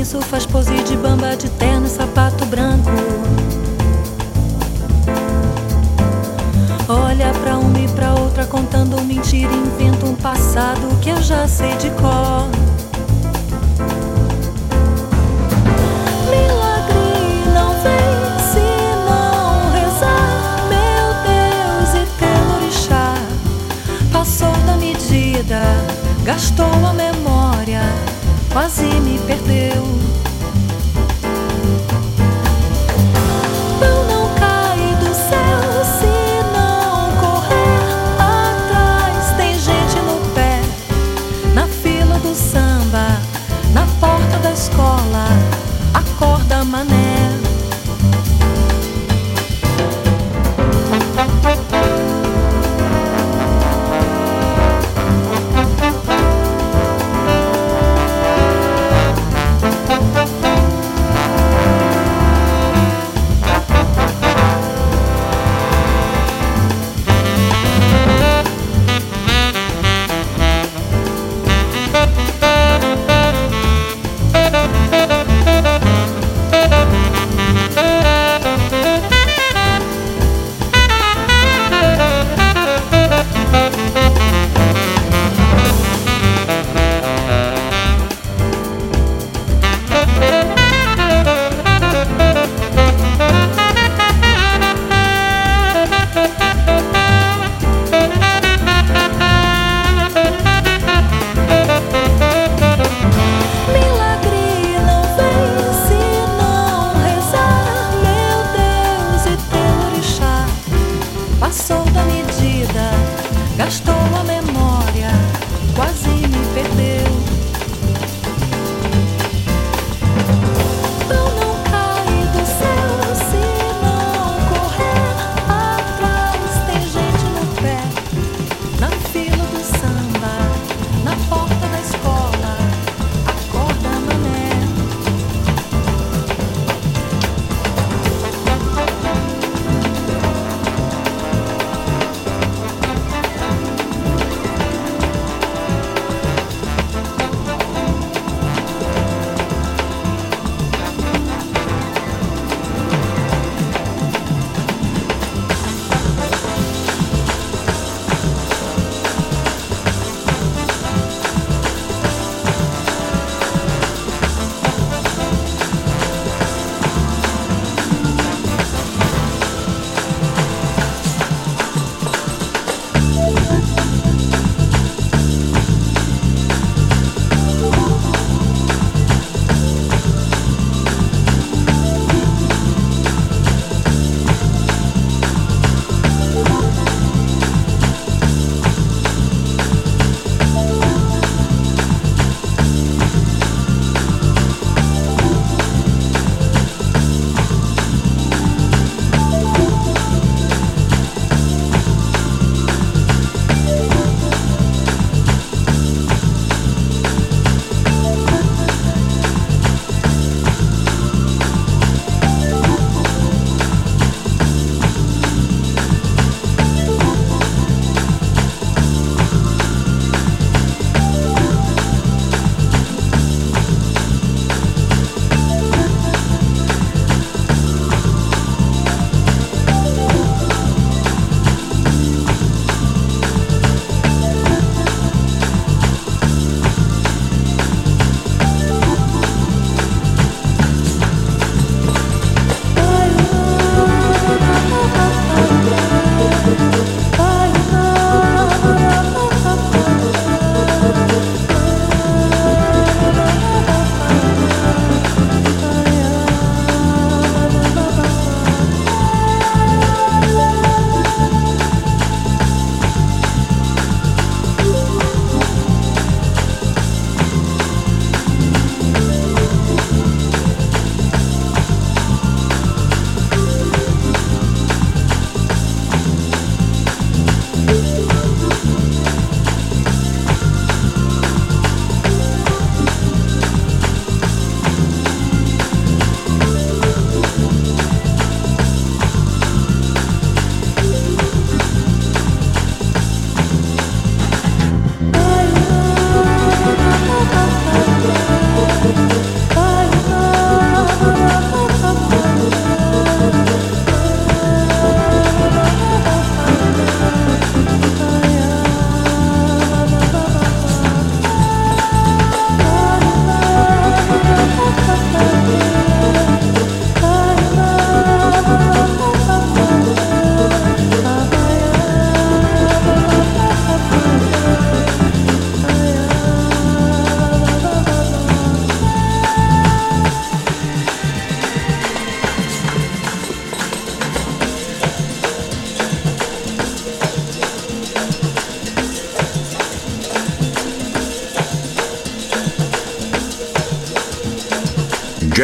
isso faz pose de bamba de terno e sapato branco. Olha pra uma e pra outra contando mentira, inventa um passado que eu já sei de cor. Milagre não vem se não rezar, meu Deus e Passou da medida, gastou a memória quase me perdeu.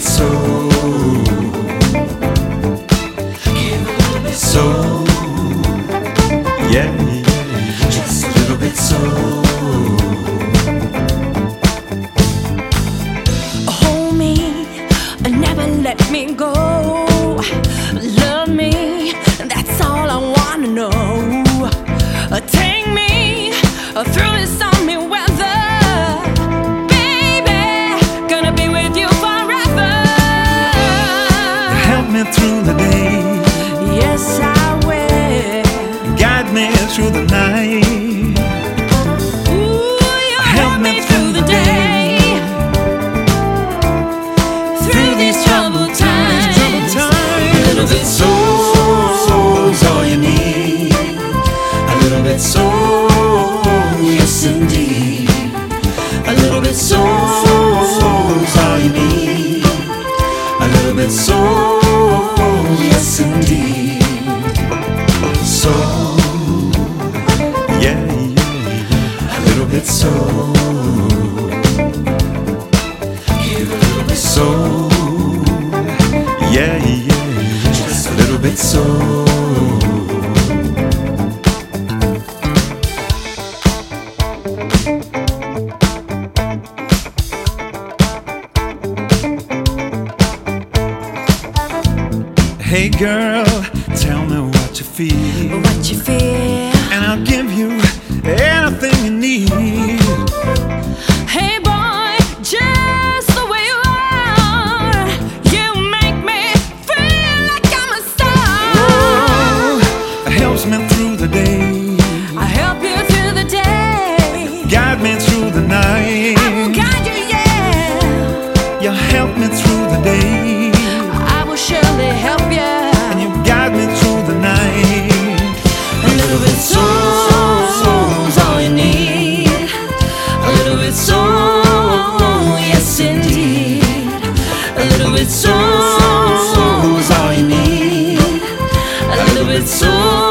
so A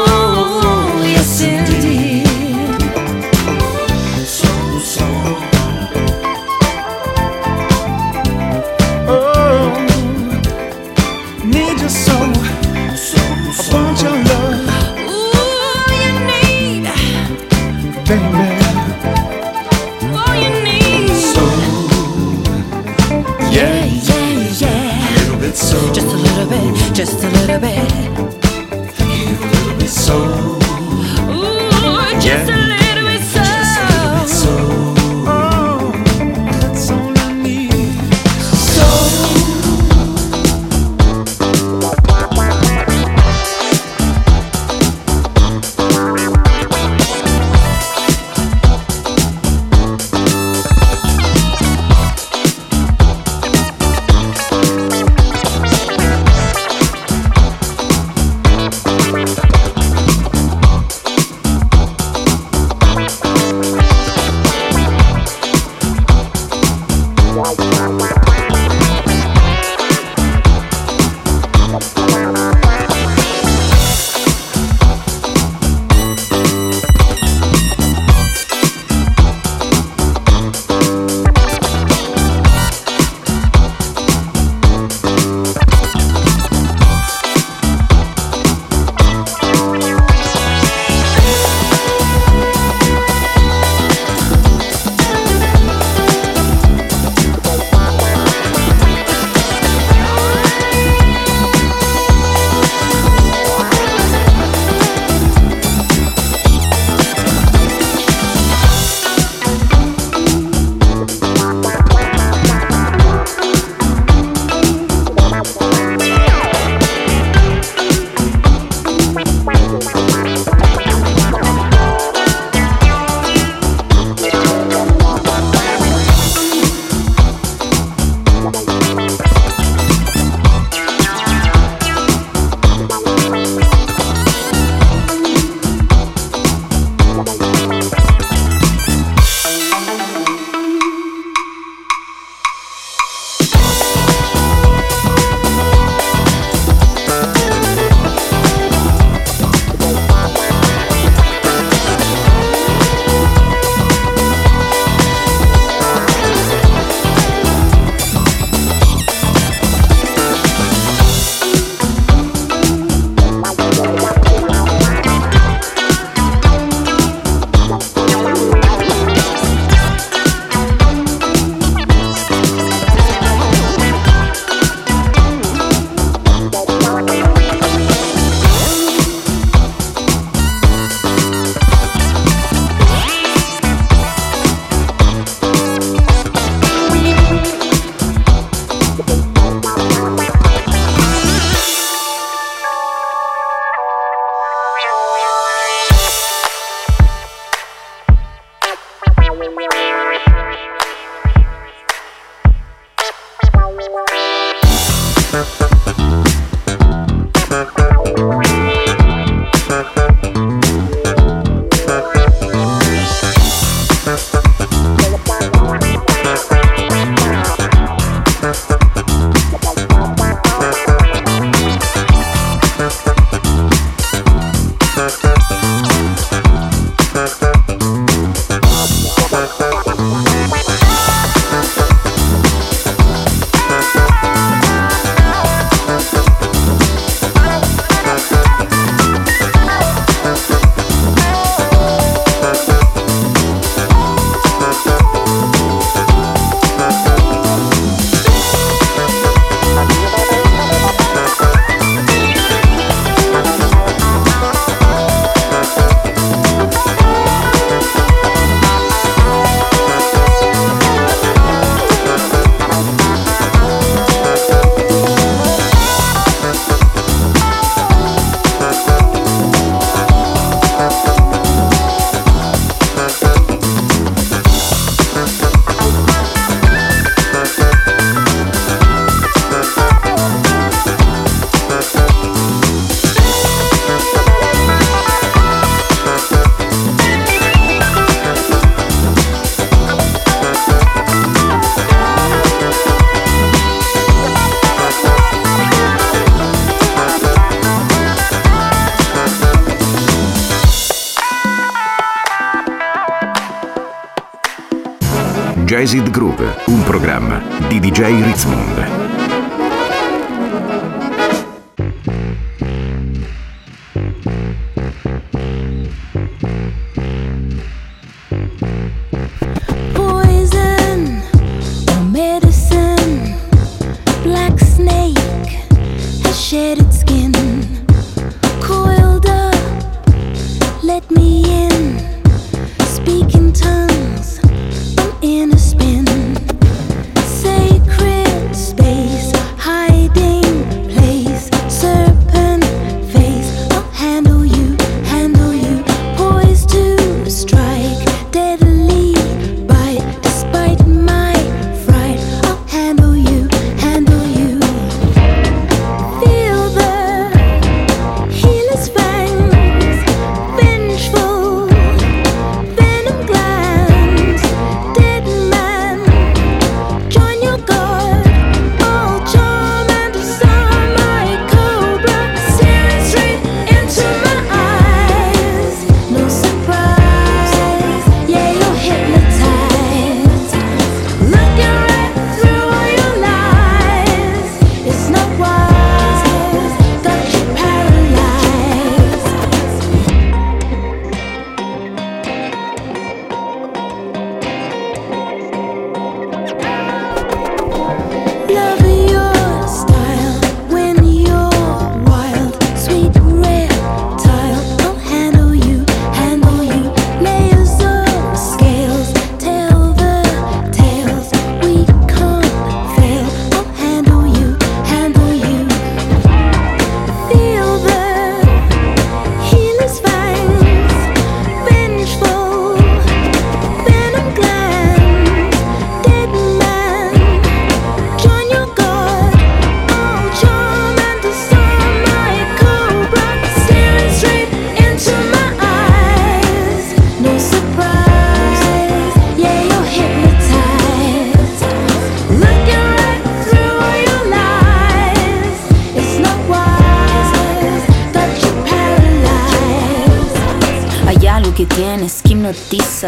Jazzed Groove, un programma di DJ Ritzmond.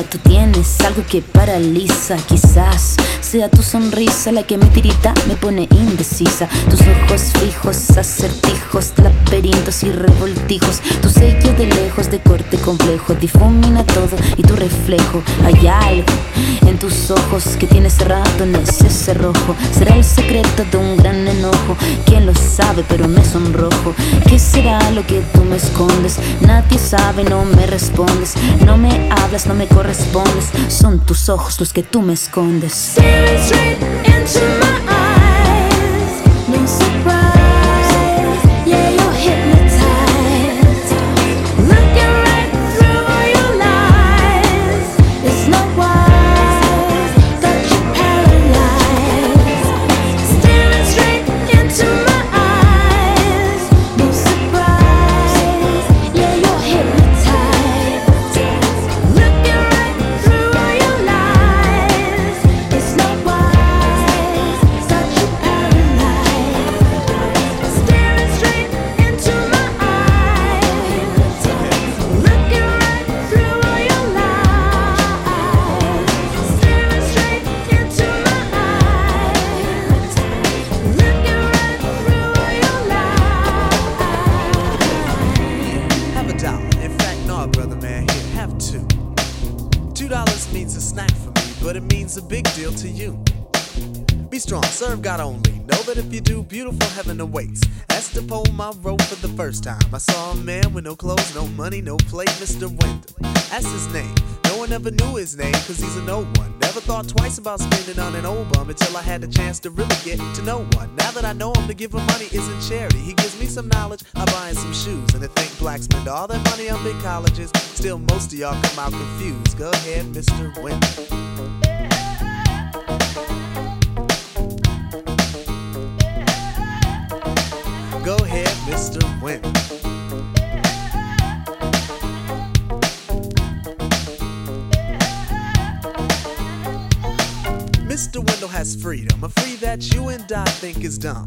Tú tienes algo que paraliza, quizás sea tu sonrisa la que me tirita, me pone indecisa. Tus ojos fijos, acertijos, laberintos y revoltijos. Tu sello de lejos, de corte complejo, difumina todo y tu reflejo. Hay algo en tus ojos que tienes en ese cerrojo. Será el secreto de un gran enojo. Quién lo sabe, pero me sonrojo. ¿Qué será lo que tú me escondes? Nadie sabe, no me respondes. No me hablas, no me correspondes. Son tus ojos los que tú me escondes. First time I saw a man with no clothes, no money, no plate, Mr. Wendell. That's his name. No one ever knew his name, cause he's a no one. Never thought twice about spending on an old bum until I had the chance to really get to know one. Now that I know him, to give him money isn't charity. He gives me some knowledge, I buy him some shoes. And to think blacks spend all their money on big colleges, still most of y'all come out confused. Go ahead, Mr. Wendell. Go ahead, Mr. Win. Has freedom, a free that you and I think is dumb.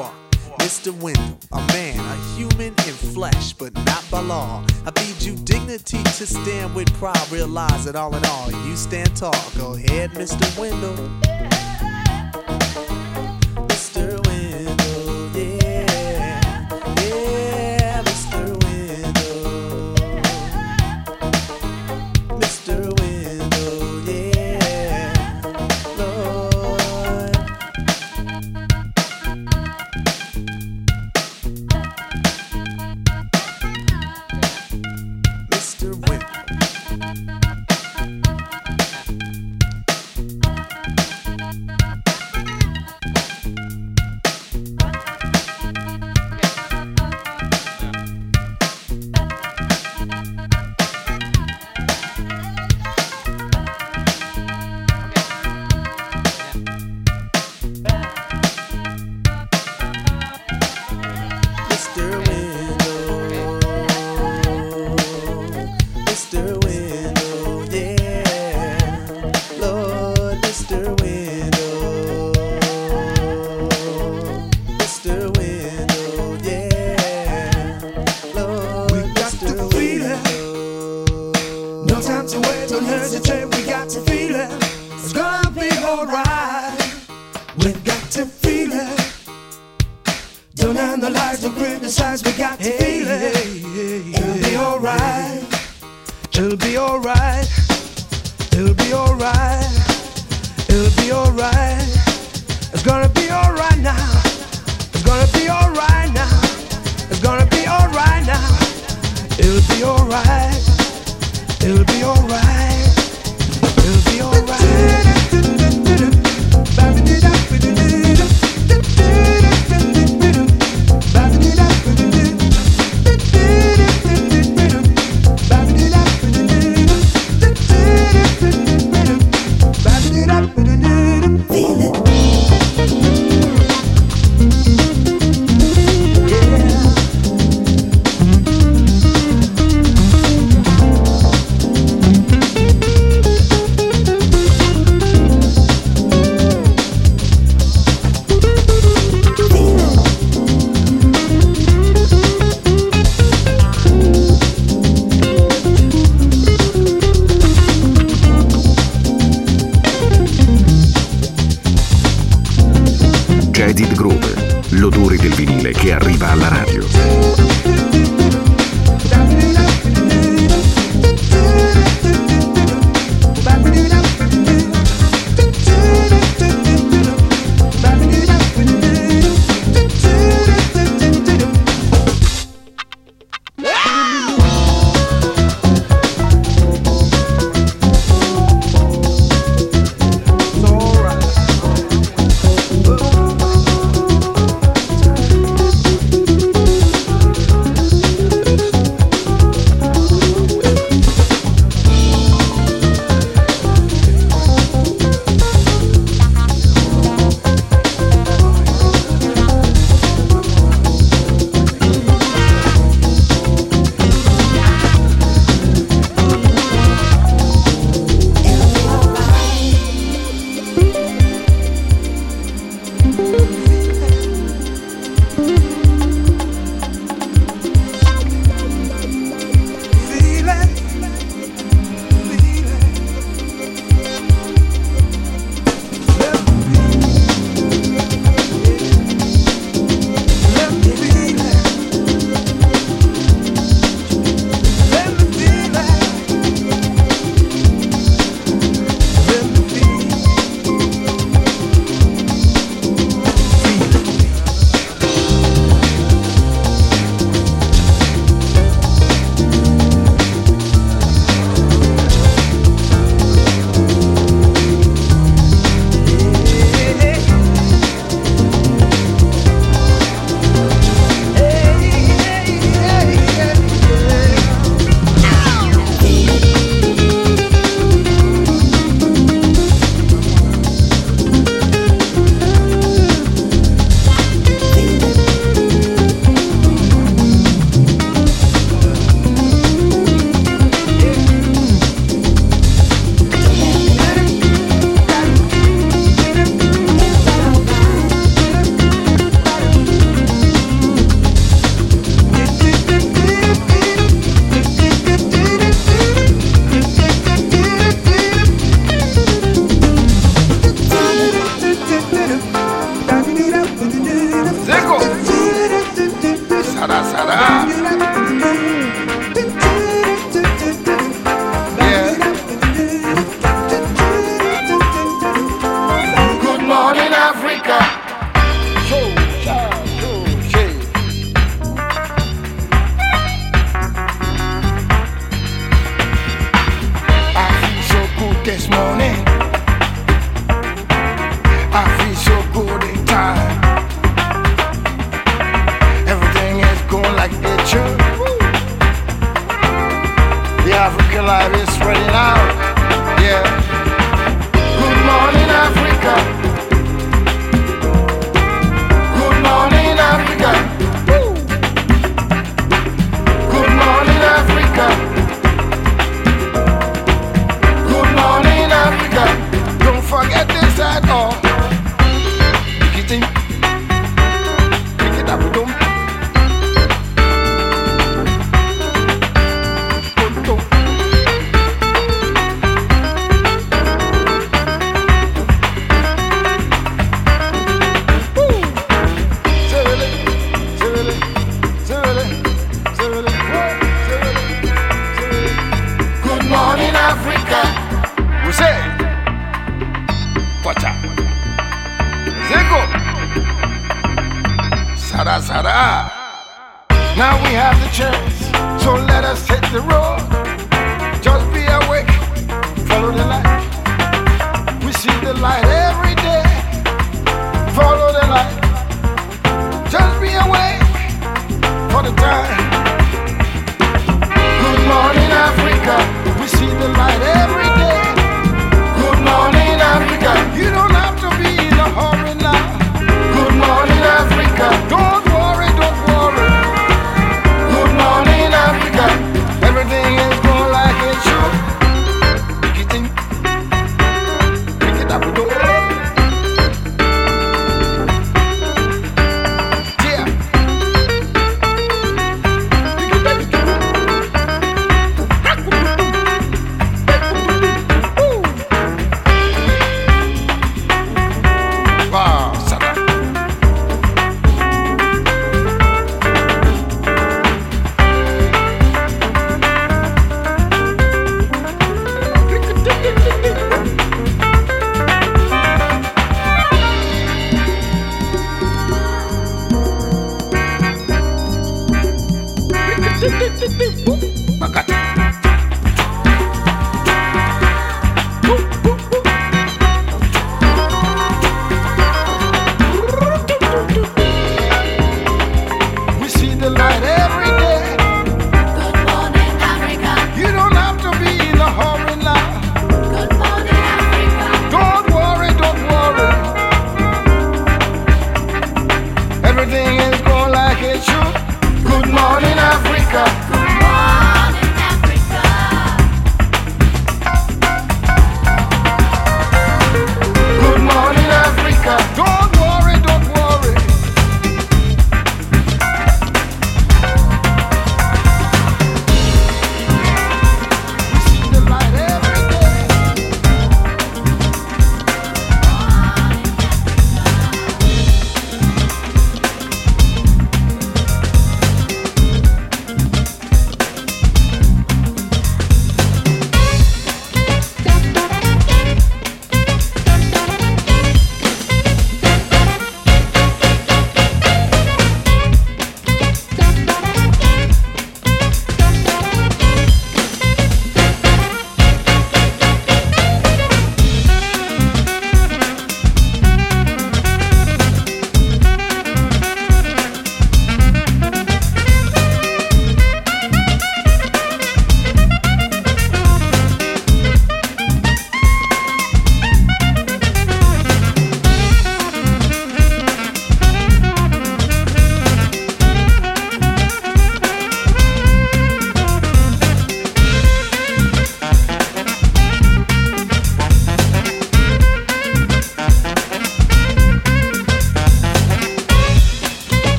Mr. Wendell, a man, a human in flesh, but not by law. I feed you dignity to stand with pride. Realize that all in all, you stand tall. Go ahead, Mr. Wendell. It's spreading out.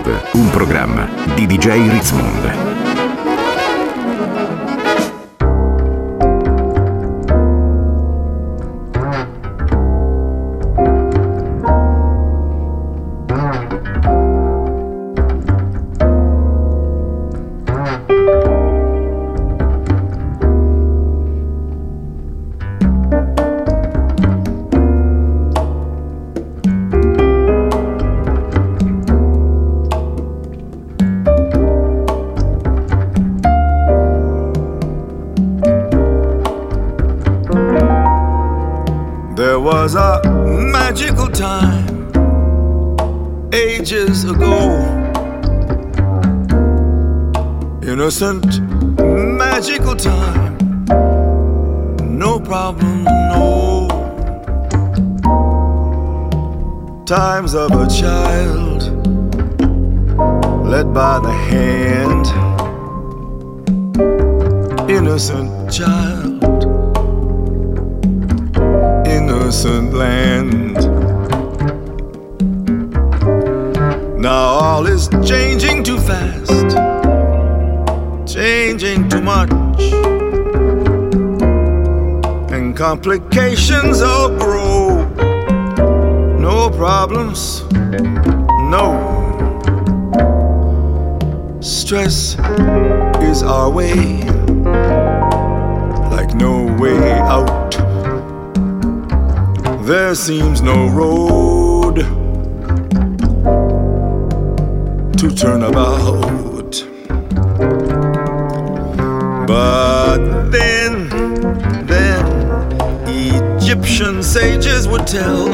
Groove, un programma di DJ Ritzmond. By the hand. Innocent child, innocent land. Now all is changing too fast changing too much. And complications all grow. No problems, no. Stress is our way, like no way out. There seems no road to turn about. But then, then, Egyptian sages would tell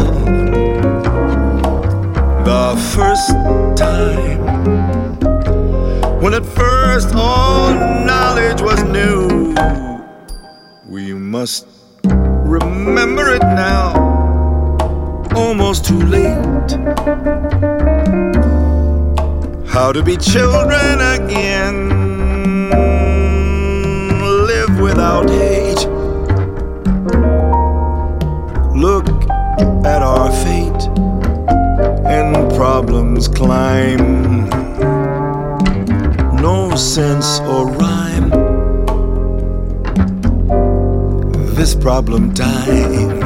the first time when at first all knowledge was new. We must remember it now, almost too late. How to be children again live without hate. Look at our fate, and problems climb. Sense or rhyme. This problem time.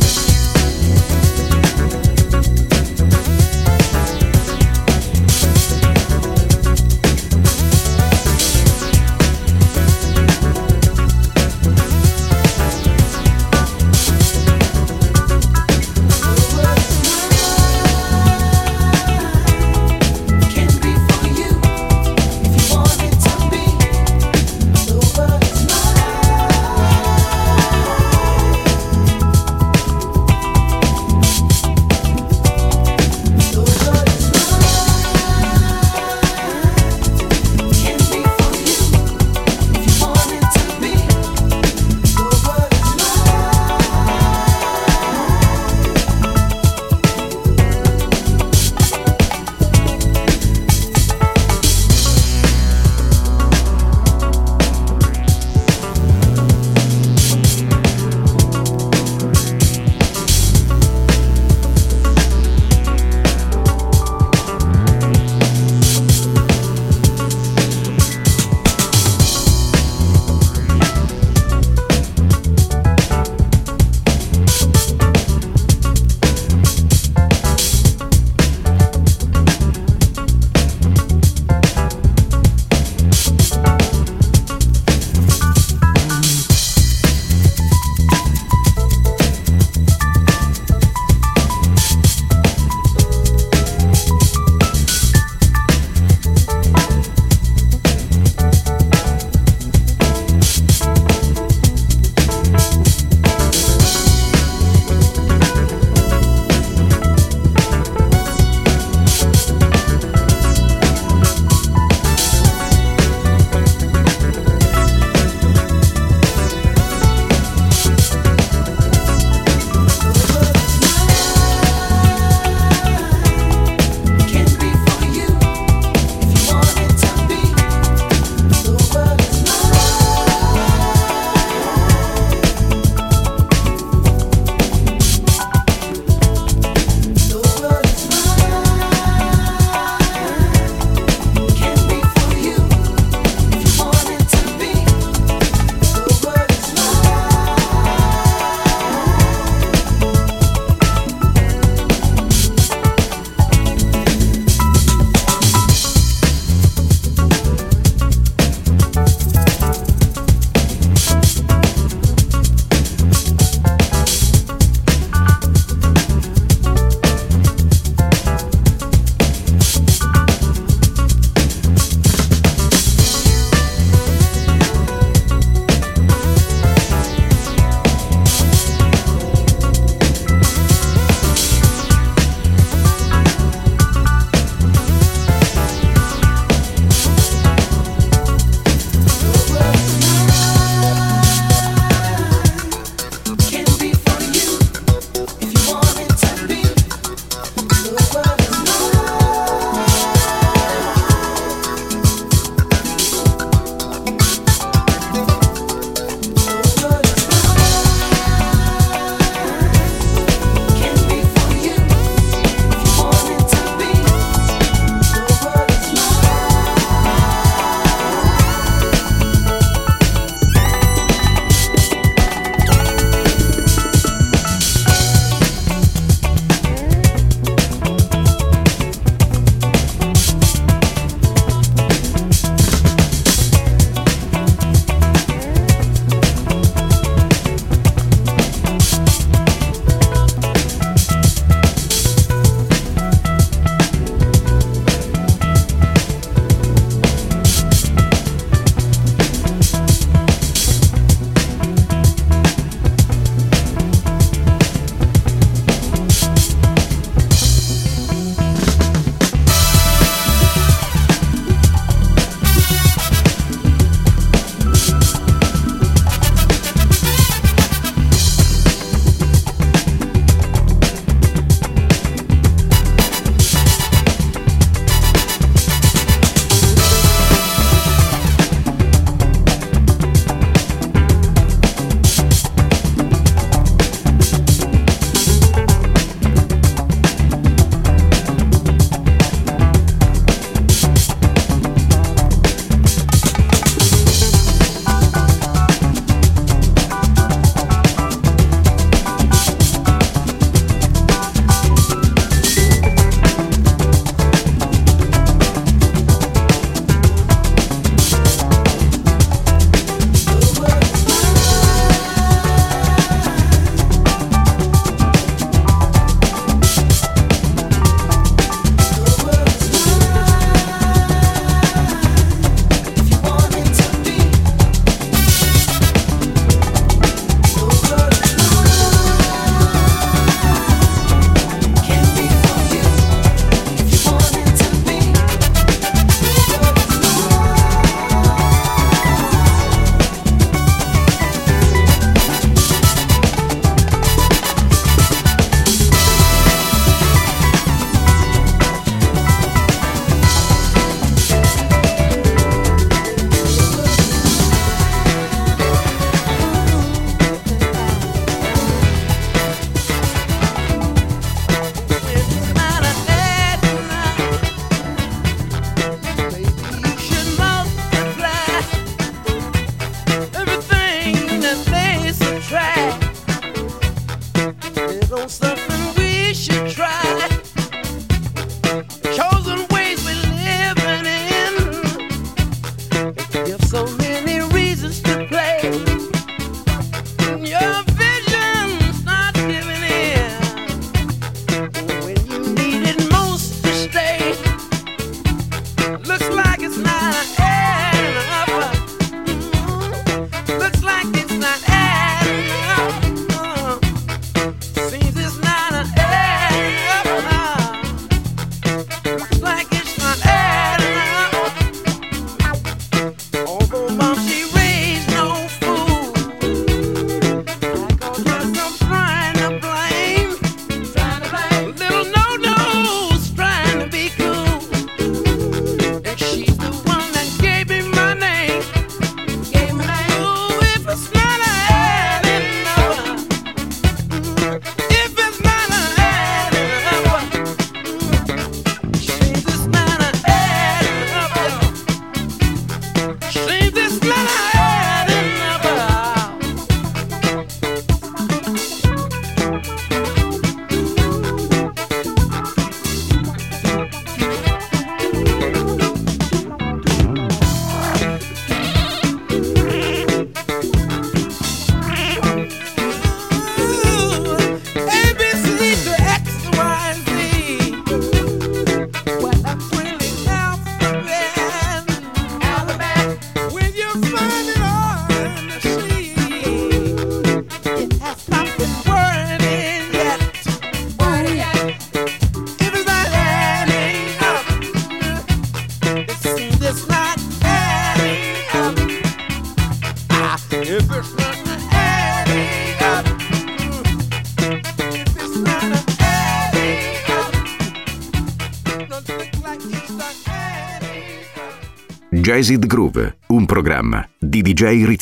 It Groove, un programma di DJ Rizz.